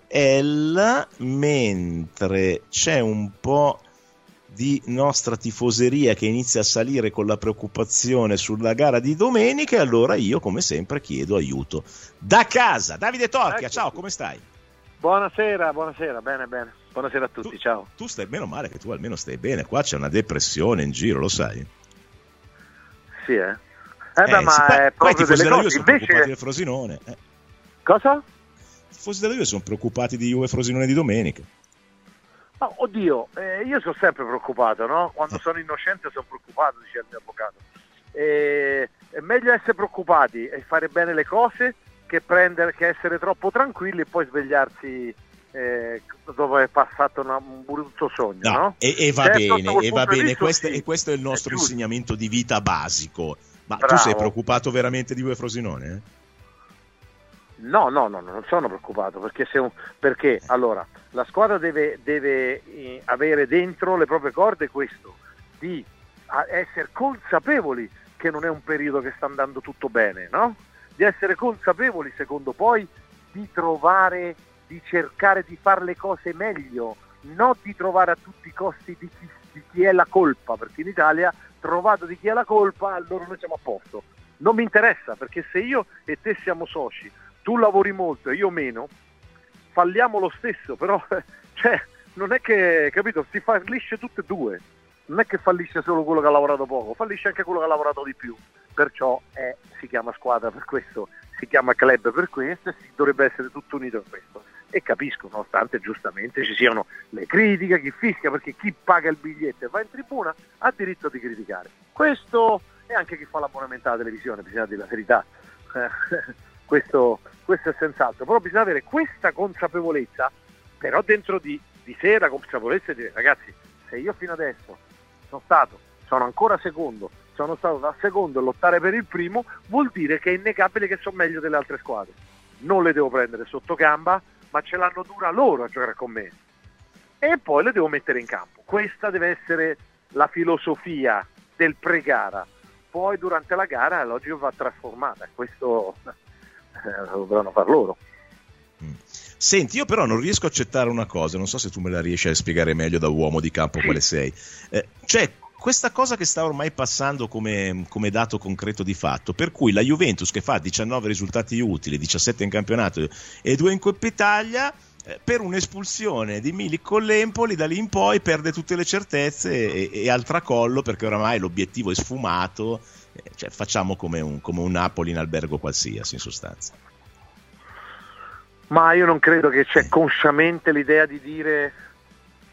mentre c'è un po' di nostra tifoseria che inizia a salire con la preoccupazione sulla gara di domenica e allora io come sempre chiedo aiuto da casa. Davide Torchia, ciao, come stai? Buonasera, buonasera, bene, bene. Buonasera a tutti, tu, ciao. Tu stai meno male che tu almeno stai bene, qua c'è una depressione in giro, lo sai? Sì, eh. Eh, beh, eh, ma sì, è proprio delle cose. Sono Invece... del Frosinone. Eh. Cosa? I tifosi della Juve sono preoccupati di Juve Frosinone di domenica. Oh, oddio, eh, io sono sempre preoccupato, no? Quando sono innocente sono preoccupato, dice il mio avvocato. E, è meglio essere preoccupati e fare bene le cose che, prendere, che essere troppo tranquilli e poi svegliarsi eh, dopo aver passato una, un brutto sogno. No, no? E, e, va certo, bene, e va bene. Questo, sì, e questo è il nostro è insegnamento di vita basico ma Bravo. tu sei preoccupato veramente di Ue Frosinone? Eh? No, no, no, non sono preoccupato perché, un, perché allora, la squadra deve, deve eh, avere dentro le proprie corde questo, di essere consapevoli che non è un periodo che sta andando tutto bene, no? Di essere consapevoli, secondo poi, di trovare, di cercare di fare le cose meglio, non di trovare a tutti i costi di chi, di chi è la colpa, perché in Italia trovato di chi è la colpa, allora noi siamo a posto. Non mi interessa perché se io e te siamo soci, tu lavori molto e io meno, falliamo lo stesso, però cioè, non è che, capito, si fallisce tutte e due. Non è che fallisce solo quello che ha lavorato poco, fallisce anche quello che ha lavorato di più. Perciò è, si chiama squadra per questo, si chiama club per questo e si dovrebbe essere tutto unito in questo e capisco, nonostante giustamente ci siano le critiche, chi fischia, perché chi paga il biglietto e va in tribuna ha diritto di criticare. Questo e anche chi fa l'abbonamento alla televisione, bisogna dire la verità. questo, questo, è senz'altro, però bisogna avere questa consapevolezza, però dentro di, di sé la consapevolezza di dire ragazzi, se io fino adesso sono stato, sono ancora secondo, sono stato da secondo e lottare per il primo, vuol dire che è innegabile che sono meglio delle altre squadre. Non le devo prendere sotto gamba, ma ce l'hanno dura loro a giocare con me. E poi le devo mettere in campo. Questa deve essere la filosofia del pre-gara. Poi durante la gara la logica va trasformata. Questo eh, lo dovranno far loro. Mm. Senti, io però non riesco a accettare una cosa, non so se tu me la riesci a spiegare meglio da uomo di campo quale sei. Eh, cioè, questa cosa che sta ormai passando come, come, dato concreto di fatto, per cui la Juventus che fa 19 risultati utili, 17 in campionato e 2 in Coppa Italia, eh, per un'espulsione di Milik con l'Empoli, da lì in poi perde tutte le certezze e, e al tracollo perché oramai l'obiettivo è sfumato, eh, cioè facciamo come un, come un Napoli in albergo qualsiasi in sostanza. Ma io non credo che c'è consciamente l'idea di dire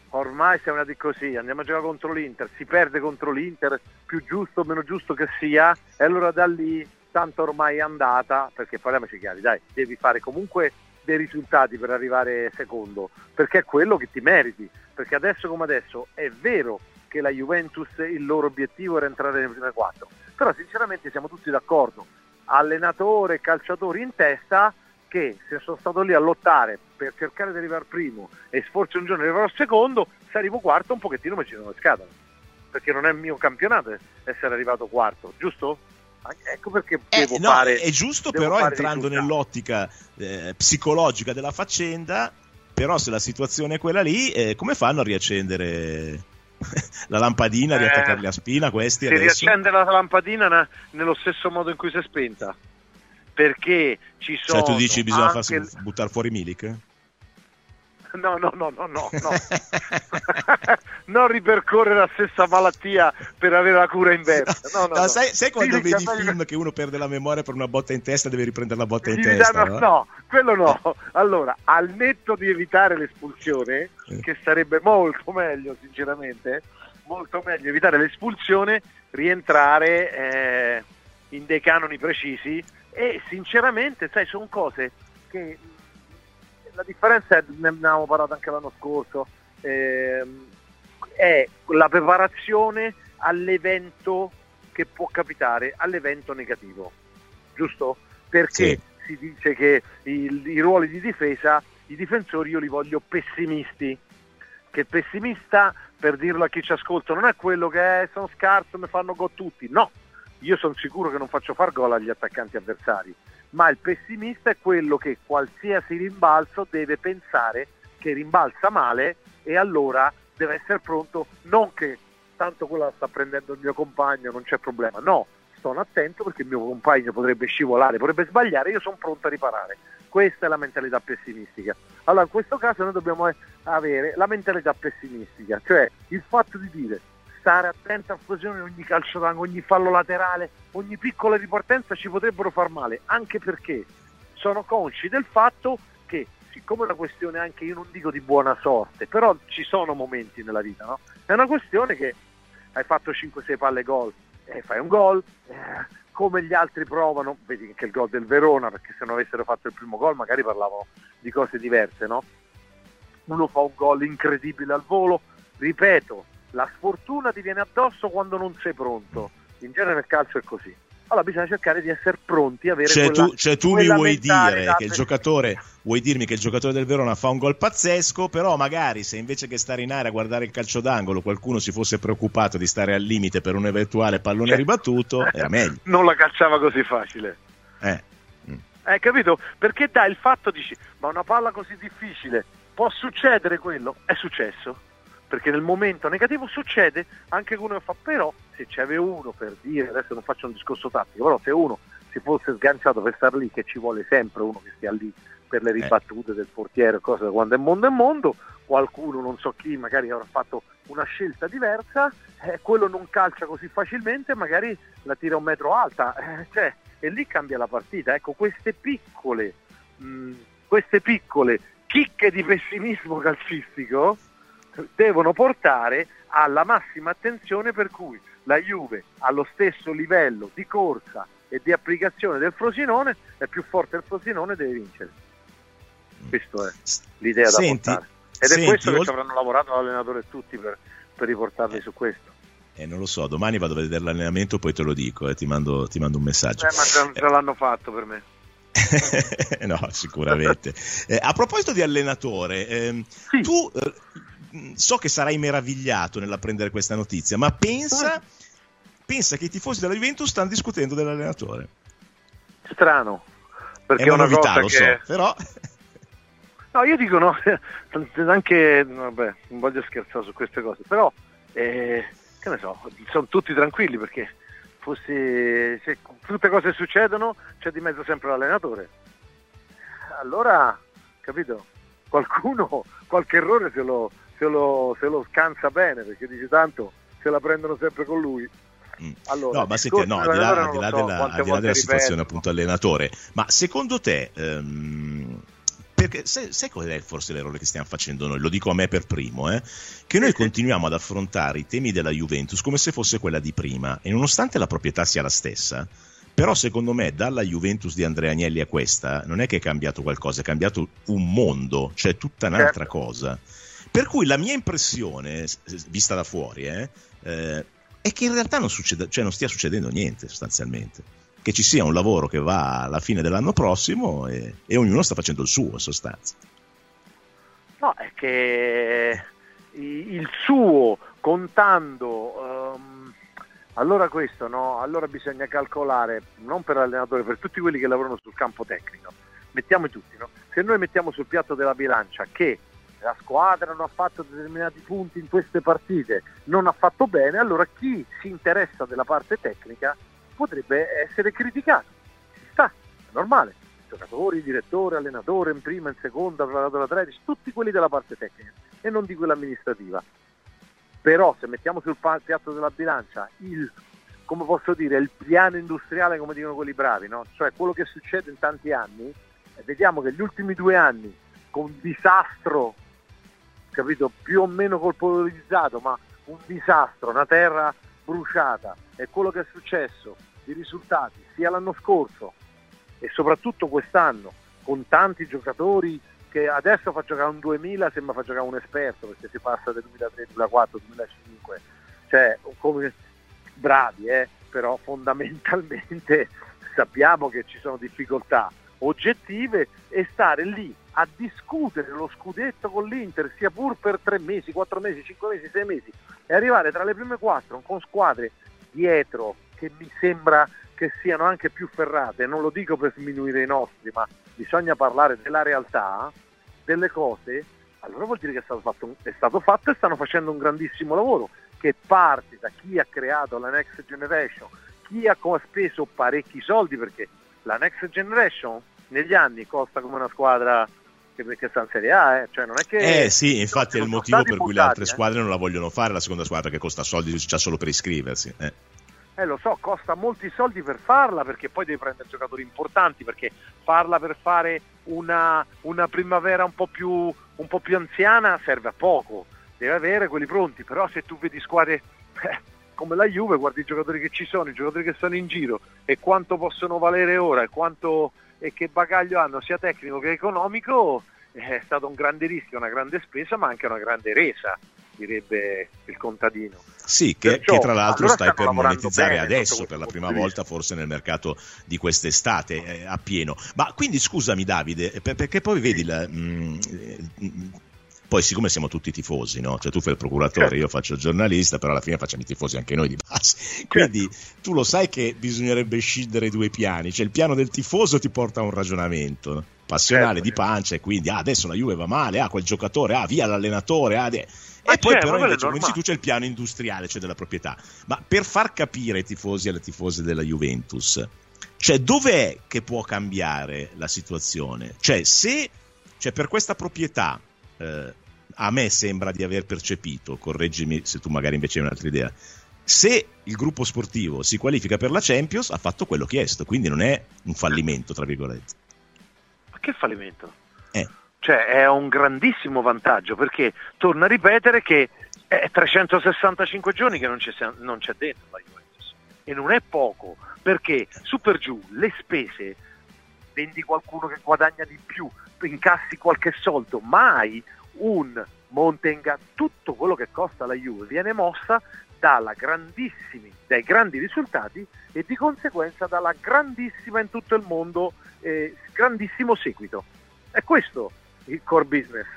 ormai siamo andati così, andiamo a giocare contro l'Inter, si perde contro l'Inter, più giusto o meno giusto che sia, e allora da lì tanto ormai è andata, perché parliamoci chiari, dai, devi fare comunque dei risultati per arrivare secondo, perché è quello che ti meriti, perché adesso come adesso è vero che la Juventus il loro obiettivo era entrare nelle prime quattro, però sinceramente siamo tutti d'accordo, allenatore calciatori in testa che se sono stato lì a lottare per cercare di arrivare primo e sforzo un giorno al secondo, se arrivo quarto un pochettino mi ci sono le scatole, perché non è il mio campionato essere arrivato quarto, giusto? Ecco perché eh, devo no, fare. È giusto, però, entrando nell'ottica eh, psicologica della faccenda, però se la situazione è quella lì, eh, come fanno a riaccendere la lampadina, riattaccarli a spina questi si adesso? riaccende la lampadina na- nello stesso modo in cui si è spenta. Perché ci sono. Cioè, tu dici bisogna anche... farsi buttare fuori Milik? No, no, no, no, no, no. non ripercorrere la stessa malattia per avere la cura inversa. No, no, no. Sai, sai, quando Sì, vedi sì, film che uno perde la memoria per una botta in testa deve riprendere la botta in Gli testa? danno- no? no, quello no. Allora, al netto di evitare l'espulsione, Eh. che sarebbe molto meglio, sinceramente, molto meglio evitare l'espulsione, rientrare eh, in dei canoni precisi e sinceramente, sai, sono cose che la differenza è, ne abbiamo parlato anche l'anno scorso, ehm, è la preparazione all'evento che può capitare, all'evento negativo, giusto? Perché si dice che il- i ruoli di difesa, i difensori io li voglio pessimisti, che pessimista, per dirlo a chi ci ascolta, non è quello che eh, sono scarso, mi fanno gol tutti, no, io sono sicuro che non faccio far gol agli attaccanti avversari, ma il pessimista è quello che qualsiasi rimbalzo deve pensare che rimbalza male e allora deve essere pronto, non che tanto quella la sta prendendo il mio compagno, non c'è problema, no, sono attento perché il mio compagno potrebbe scivolare, potrebbe sbagliare, io sono pronto a riparare. Questa è la mentalità pessimistica. Allora in questo caso noi dobbiamo avere la mentalità pessimistica, cioè il fatto di dire stare attento a fusione ogni calcio d'angolo, ogni fallo laterale, ogni piccola ripartenza ci potrebbero far male, anche perché sono consci del fatto che siccome è una questione anche, io non dico di buona sorte, però ci sono momenti nella vita, no? È una questione che hai fatto 5-6 palle gol, e fai un gol, eh, come gli altri provano, vedi anche il gol del Verona, perché se non avessero fatto il primo gol magari parlavano di cose diverse, no? Uno fa un gol incredibile al volo, ripeto, la sfortuna ti viene addosso quando non sei pronto, in genere nel calcio è così. Allora bisogna cercare di essere pronti, avere Cioè quella, tu, cioè tu mi vuoi dire che il giocatore, vuoi dirmi che il giocatore del Verona fa un gol pazzesco, però magari se invece che stare in area a guardare il calcio d'angolo qualcuno si fosse preoccupato di stare al limite per un eventuale pallone Certo. ribattuto, era meglio. non la calciava così facile. Eh. Hai capito? Perché dai il fatto dici, ma una palla così difficile, può succedere quello? È successo. Perché nel momento negativo succede anche che uno fa, però se c'aveva uno per dire, adesso non faccio un discorso tattico, però se uno si fosse sganciato per star lì, che ci vuole sempre uno che stia lì per le ribattute del portiere, cose da quando è mondo è mondo, qualcuno, non so chi, magari avrà fatto una scelta diversa, eh, quello non calcia così facilmente, magari la tira un metro alta, eh, cioè, e lì cambia la partita. Ecco, queste piccole, mh, queste piccole chicche di pessimismo calcistico devono portare alla massima attenzione per cui la Juve allo stesso livello di corsa e di applicazione del Frosinone è più forte del Frosinone deve vincere. Questa è l'idea da Senti, portare. Ed senti, è questo che ci avranno lavorato l'allenatore tutti per, per riportarli su questo. Eh, non lo so, domani vado a vedere l'allenamento poi te lo dico e ti mando, ti mando un messaggio. Eh, ma già, già l'hanno fatto per me. no, sicuramente. Eh, a proposito di allenatore, ehm, tu eh, so che sarai meravigliato nell'apprendere questa notizia, ma pensa, pensa che i tifosi della Juventus stanno discutendo dell'allenatore. Strano, perché È una novità, cosa lo che... so, però No, io dico no, anche, vabbè, non voglio scherzare su queste cose, però, eh, che ne so, sono tutti tranquilli perché fosse, se tutte cose succedono c'è di mezzo sempre l'allenatore. Allora, capito, qualcuno qualche errore se lo, se lo, se lo scansa bene perché dice tanto se la prendono sempre con lui. Mm. Allora, no, ma senti, no, al di là, di là so, della, di là della situazione appunto allenatore, ma secondo te, ehm, perché sai, sai qual è forse l'errore che stiamo facendo noi? Lo dico a me per primo, eh? che noi continuiamo ad affrontare i temi della Juventus come se fosse quella di prima e nonostante la proprietà sia la stessa, però secondo me dalla Juventus di Andrea Agnelli a questa non è che è cambiato qualcosa, è cambiato un mondo, cioè tutta un'altra certo. cosa. Per cui la mia impressione, vista da fuori, eh, eh, è che in realtà non, succeda, cioè non stia succedendo niente sostanzialmente. Che ci sia un lavoro che va alla fine dell'anno prossimo e, e ognuno sta facendo il suo in sostanza. No, è che il suo contando. Um, allora questo, no? Allora bisogna calcolare, non per l'allenatore, per tutti quelli che lavorano sul campo tecnico. Mettiamo tutti, no? Se noi mettiamo sul piatto della bilancia che la squadra non ha fatto determinati punti in queste partite, non ha fatto bene, allora chi si interessa della parte tecnica potrebbe essere criticato. Ci sta, è normale. Giocatori, direttore, allenatore, in prima, in seconda, preparatore 13, tutti quelli della parte tecnica e non di quella amministrativa. Però se mettiamo sul piatto della bilancia il, come posso dire, il piano industriale, come dicono quelli bravi, no? cioè quello che succede in tanti anni, vediamo che gli ultimi due anni con disastro capito, più o meno colpevolizzato, ma un disastro, una terra bruciata. È quello che è successo, i risultati, sia l'anno scorso e soprattutto quest'anno, con tanti giocatori che adesso fa giocare un 2000, sembra fa giocare un esperto, perché si passa del 2003, 2004, 2005, cioè come bravi, eh, però fondamentalmente sappiamo che ci sono difficoltà oggettive e stare lì a discutere lo scudetto con l'Inter, sia pur per tre mesi, quattro mesi, cinque mesi, sei mesi, e arrivare tra le prime quattro con squadre dietro che mi sembra che siano anche più ferrate, non lo dico per sminuire i nostri, ma bisogna parlare della realtà, delle cose, allora vuol dire che è stato fatto, è stato fatto e stanno facendo un grandissimo lavoro che parte da chi ha creato la Next Generation, chi ha speso parecchi soldi perché la Next Generation negli anni costa come una squadra che, che sta in Serie A, eh. cioè non è che... Eh sì, infatti è il motivo per cui le altre eh. squadre non la vogliono fare, la seconda squadra che costa soldi già solo per iscriversi. Eh. Eh, lo so, costa molti soldi per farla perché poi devi prendere giocatori importanti perché farla per fare una, una primavera un po, più, un po' più anziana serve a poco, deve avere quelli pronti, però se tu vedi squadre eh, come la Juve, guardi i giocatori che ci sono, i giocatori che sono in giro e quanto possono valere ora e quanto e che bagaglio hanno sia tecnico che economico, è stato un grande rischio, una grande spesa, ma anche una grande resa, direbbe il contadino. Sì, che, Perciò, che tra l'altro allora stai per monetizzare adesso per la prima volta forse nel mercato di quest'estate eh, a pieno. Ma quindi scusami Davide, perché poi vedi la, mh, mm, poi siccome siamo tutti tifosi, no? Cioè tu fai il procuratore, certo. io faccio il giornalista, però alla fine facciamo i tifosi anche noi di base. Certo. Quindi certo. tu lo sai che bisognerebbe scindere i due piani, cioè il piano del tifoso ti porta a un ragionamento passionale certo, di pancia e quindi ah, adesso la Juve va male, ah, quel giocatore, ah, via l'allenatore, ah, de... e poi però invece come dici tu c'è il piano industriale, cioè della proprietà. Ma per far capire ai tifosi e alle tifose della Juventus, cioè dov'è che può cambiare la situazione? Cioè se cioè, per questa proprietà eh, a me sembra di aver percepito, correggimi se tu magari invece hai un'altra idea, se il gruppo sportivo si qualifica per la Champions ha fatto quello chiesto, quindi non è un fallimento, tra virgolette. Ma che fallimento? Eh. Cioè è un grandissimo vantaggio perché torna a ripetere che è 365 giorni che non c'è, non c'è dentro la Juventus e non è poco perché su per giù le spese vendi qualcuno che guadagna di più, incassi qualche soldo, mai un Montenga, tutto quello che costa la Juve viene mossa dai grandi risultati e di conseguenza dalla grandissima in tutto il mondo, eh, grandissimo seguito. È questo il core business.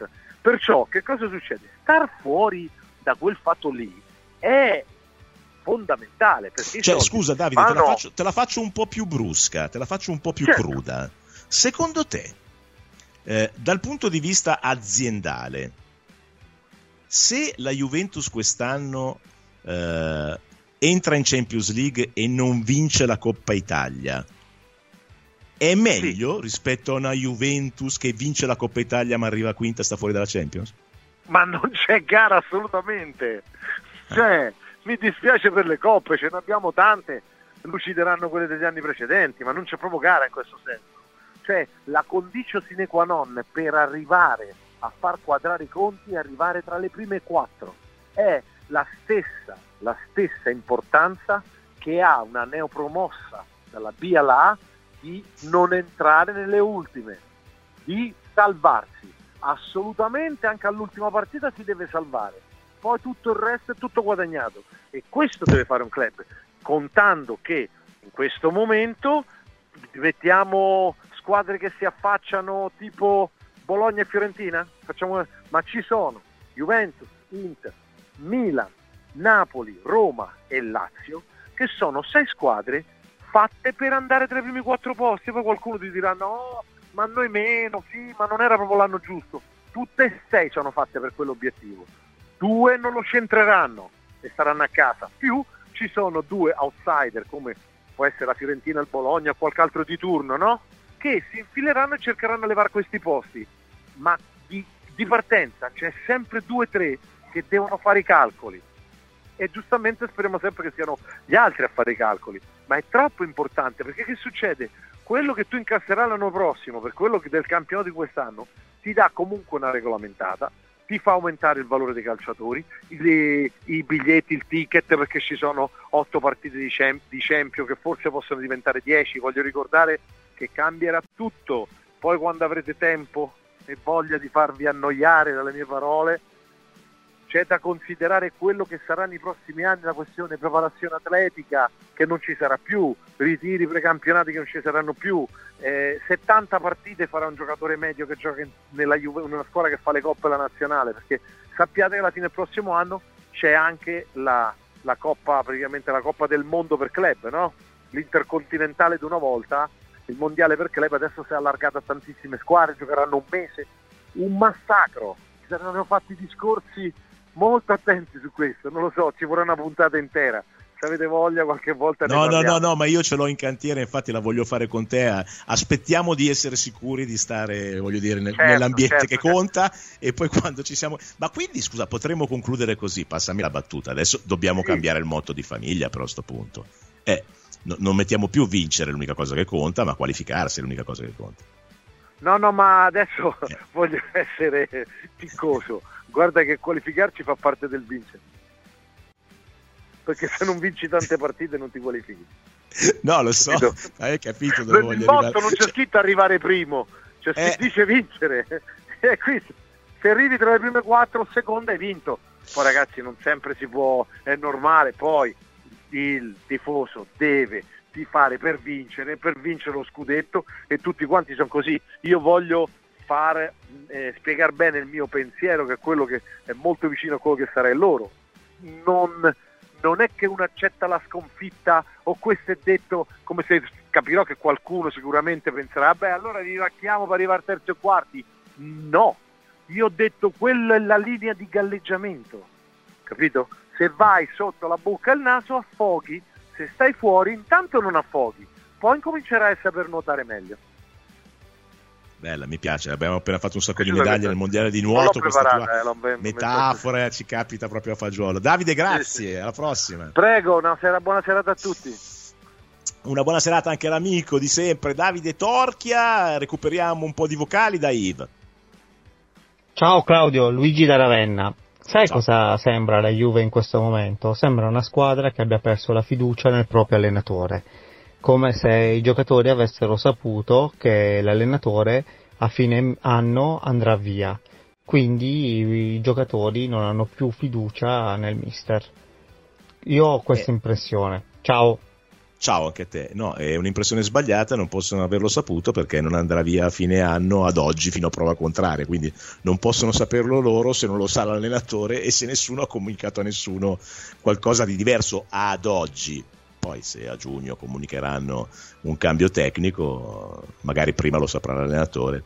Perciò che cosa succede? Star fuori da quel fatto lì è fondamentale. Cioè, scusa Davide, te, la faccio, te, la faccio, un po' più brusca, te la faccio un po' più certo. cruda. Secondo te Eh, dal punto di vista aziendale, se la Juventus quest'anno eh, entra in Champions League e non vince la Coppa Italia, è meglio sì. rispetto a una Juventus che vince la Coppa Italia ma arriva quinta e sta fuori dalla Champions? Ma non c'è gara assolutamente. Cioè, mi dispiace per le coppe, ce ne abbiamo tante, lucideranno quelle degli anni precedenti, ma non c'è proprio gara in questo senso. Cioè, la condicio sine qua non per arrivare a far quadrare i conti e arrivare tra le prime quattro è la stessa, la stessa importanza che ha una neopromossa dalla B alla A di non entrare nelle ultime, di salvarsi. Assolutamente anche all'ultima partita si deve salvare. Poi tutto il resto è tutto guadagnato. E questo deve fare un club, contando che in questo momento mettiamo squadre che si affacciano tipo Bologna e Fiorentina? Facciamo... Ma ci sono Juventus, Inter, Milan, Napoli, Roma e Lazio, che sono sei squadre fatte per andare tra i primi quattro posti. Poi qualcuno ti dirà no, ma noi meno, sì, ma non era proprio l'anno giusto. Tutte e sei sono fatte per quell'obiettivo. Due non lo centreranno e staranno a casa. Più ci sono due outsider come può essere la Fiorentina, il Bologna o qualche altro di turno, no? Che si infileranno e cercheranno di levare questi posti. Ma di, di partenza c'è sempre due o tre che devono fare i calcoli e giustamente speriamo sempre che siano gli altri a fare i calcoli, ma è troppo importante perché che succede? Quello che tu incasserai l'anno prossimo per quello del campionato di quest'anno ti dà comunque una regolamentata, ti fa aumentare il valore dei calciatori, i, i biglietti, il ticket perché ci sono otto partite di, champ, di Champions che forse possono diventare dieci, voglio ricordare che cambierà tutto, poi quando avrete tempo e voglia di farvi annoiare dalle mie parole c'è da considerare quello che saranno i prossimi anni, la questione preparazione atletica che non ci sarà più, ritiri precampionati che non ci saranno più, eh, 70 partite farà un giocatore medio che gioca nella Juve, una squadra che fa le coppe alla nazionale, perché sappiate che alla fine del prossimo anno c'è anche la, la Coppa, praticamente la Coppa del Mondo per club, no? l'intercontinentale di una volta, il mondiale per club adesso si è allargato a tantissime squadre, giocheranno un mese, un massacro, si saranno fatti discorsi molto attenti su questo, non lo so, ci vorrà una puntata intera. Se avete voglia, qualche volta. No, no, no, no, ma io ce l'ho in cantiere, infatti la voglio fare con te. Aspettiamo di essere sicuri di stare, voglio dire, nel, certo, nell'ambiente certo, che certo. conta e poi quando ci siamo. Ma quindi, scusa, potremmo concludere così? Passami la battuta. Adesso dobbiamo sì. cambiare il motto di famiglia, però, a sto punto. Eh, no, non mettiamo più vincere l'unica cosa che conta, ma qualificarsi è l'unica cosa che conta. No, no, ma adesso eh. voglio essere piccoso guarda che qualificarci fa parte del vincere. Perché se non vinci tante partite non ti qualifichi. No, lo so, capito? hai capito dove voglio arrivare. non c'è scritto arrivare primo, c'è cioè, eh. dice vincere. E qui se arrivi tra le prime quattro o seconde hai vinto. Poi ragazzi non sempre si può, è normale, poi il tifoso deve tifare per vincere, per vincere lo scudetto e tutti quanti sono così. Io voglio fare, eh, spiegare bene il mio pensiero, che è quello che è molto vicino a quello che sarà loro. Non, non è che uno accetta la sconfitta o questo è detto come se capirò che qualcuno sicuramente penserà, beh allora riracchiamo per arrivare terzo e quarti. No, io ho detto quella è la linea di galleggiamento, capito? Se vai sotto la bocca e il naso affoghi, se stai fuori intanto non affoghi, poi incomincerai a saper nuotare meglio. Bella, mi piace. Abbiamo appena fatto un sacco di medaglie nel mondiale di nuoto. Questa tua eh, metafora ci capita proprio a fagiolo. Davide, grazie. Sì, sì. Alla prossima. Prego, una sera, buona serata a tutti. Una buona serata anche all'amico di sempre, Davide Torchia. Recuperiamo un po' di vocali da Yves. Ciao Claudio, Luigi da Ravenna. Sai Ciao. cosa sembra la Juve in questo momento? Sembra una squadra che abbia perso la fiducia nel proprio allenatore come se i giocatori avessero saputo che l'allenatore a fine anno andrà via. Quindi i giocatori non hanno più fiducia nel mister. Io ho questa eh. impressione. Ciao. Ciao anche a te. No, è un'impressione sbagliata, non possono averlo saputo perché non andrà via a fine anno ad oggi fino a prova contraria, quindi non possono saperlo loro se non lo sa l'allenatore e se nessuno ha comunicato a nessuno qualcosa di diverso ad oggi poi se a giugno comunicheranno un cambio tecnico, magari prima lo saprà l'allenatore.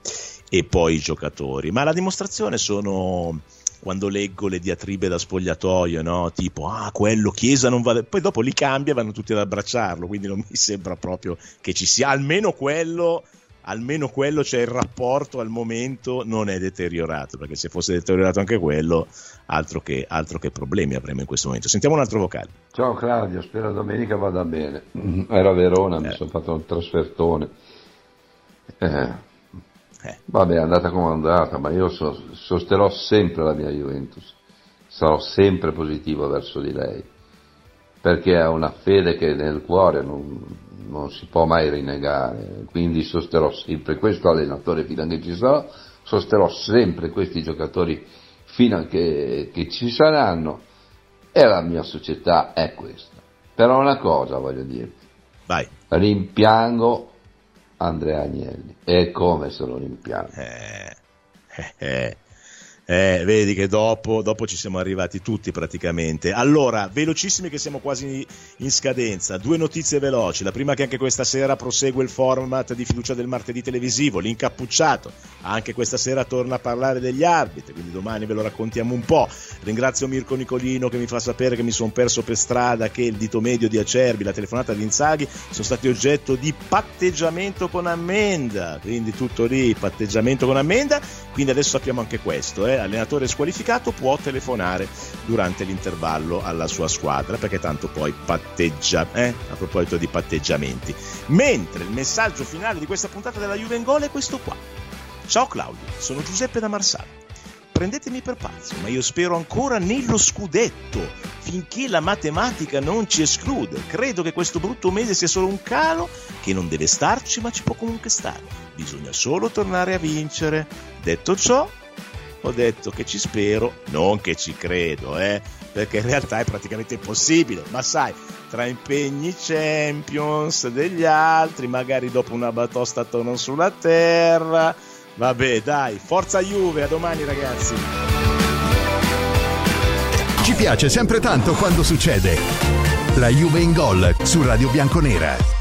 e poi i giocatori. Ma la dimostrazione sono quando leggo le diatribe da spogliatoio, no? tipo ah quello Chiesa non va, poi dopo li cambia e vanno tutti ad abbracciarlo, quindi non mi sembra proprio che ci sia. Almeno quello almeno quello c'è il rapporto al momento non è deteriorato perché se fosse deteriorato anche quello altro che, altro che problemi avremmo in questo momento. Sentiamo un altro vocale. Ciao Claudio spero domenica vada bene. Era Verona eh. mi sono fatto un trasfertone. Eh, eh. Vabbè, è andata come è andata, ma io so, sosterrò sempre la mia Juventus, sarò sempre positivo verso di lei, perché ha una fede che nel cuore non, non si può mai rinnegare, quindi sosterrò sempre questo allenatore fino a che ci sarà, sosterrò sempre questi giocatori fino a che, che ci saranno e la mia società è questa. Però una cosa voglio dirti, Vai. rimpiango Andrea Agnelli. E come se lo rimpiango. Eh, eh, eh. Eh, vedi che dopo, dopo, ci siamo arrivati tutti praticamente. Allora, velocissimi che siamo quasi in scadenza. Due notizie veloci. La prima che anche questa sera prosegue il format di fiducia del martedì televisivo, l'incappucciato. Anche questa sera torna a parlare degli arbitri, quindi domani ve lo raccontiamo un po'. Ringrazio Mirko Nicolino che mi fa sapere che mi sono perso per strada che il dito medio di Acerbi, la telefonata di Inzaghi sono stati oggetto di patteggiamento con ammenda. Quindi tutto lì, patteggiamento con ammenda. Quindi adesso sappiamo anche questo, eh allenatore squalificato può telefonare durante l'intervallo alla sua squadra perché tanto poi patteggia, eh? a proposito di patteggiamenti. Mentre il messaggio finale di questa puntata della Juve in Gol è questo qua. Ciao Claudio, sono Giuseppe da Marsala. Prendetemi per pazzo, ma io spero ancora nello scudetto, finché la matematica non ci esclude. Credo che questo brutto mese sia solo un calo che non deve starci, ma ci può comunque stare. Bisogna solo tornare a vincere. Detto ciò, ho detto che ci spero, non che ci credo, eh, perché in realtà è praticamente impossibile, ma sai, tra impegni Champions degli altri, magari dopo una batosta tornano sulla terra, vabbè dai, forza Juve, a domani ragazzi. Ci piace sempre tanto quando succede. La Juve in gol su Radio Bianconera.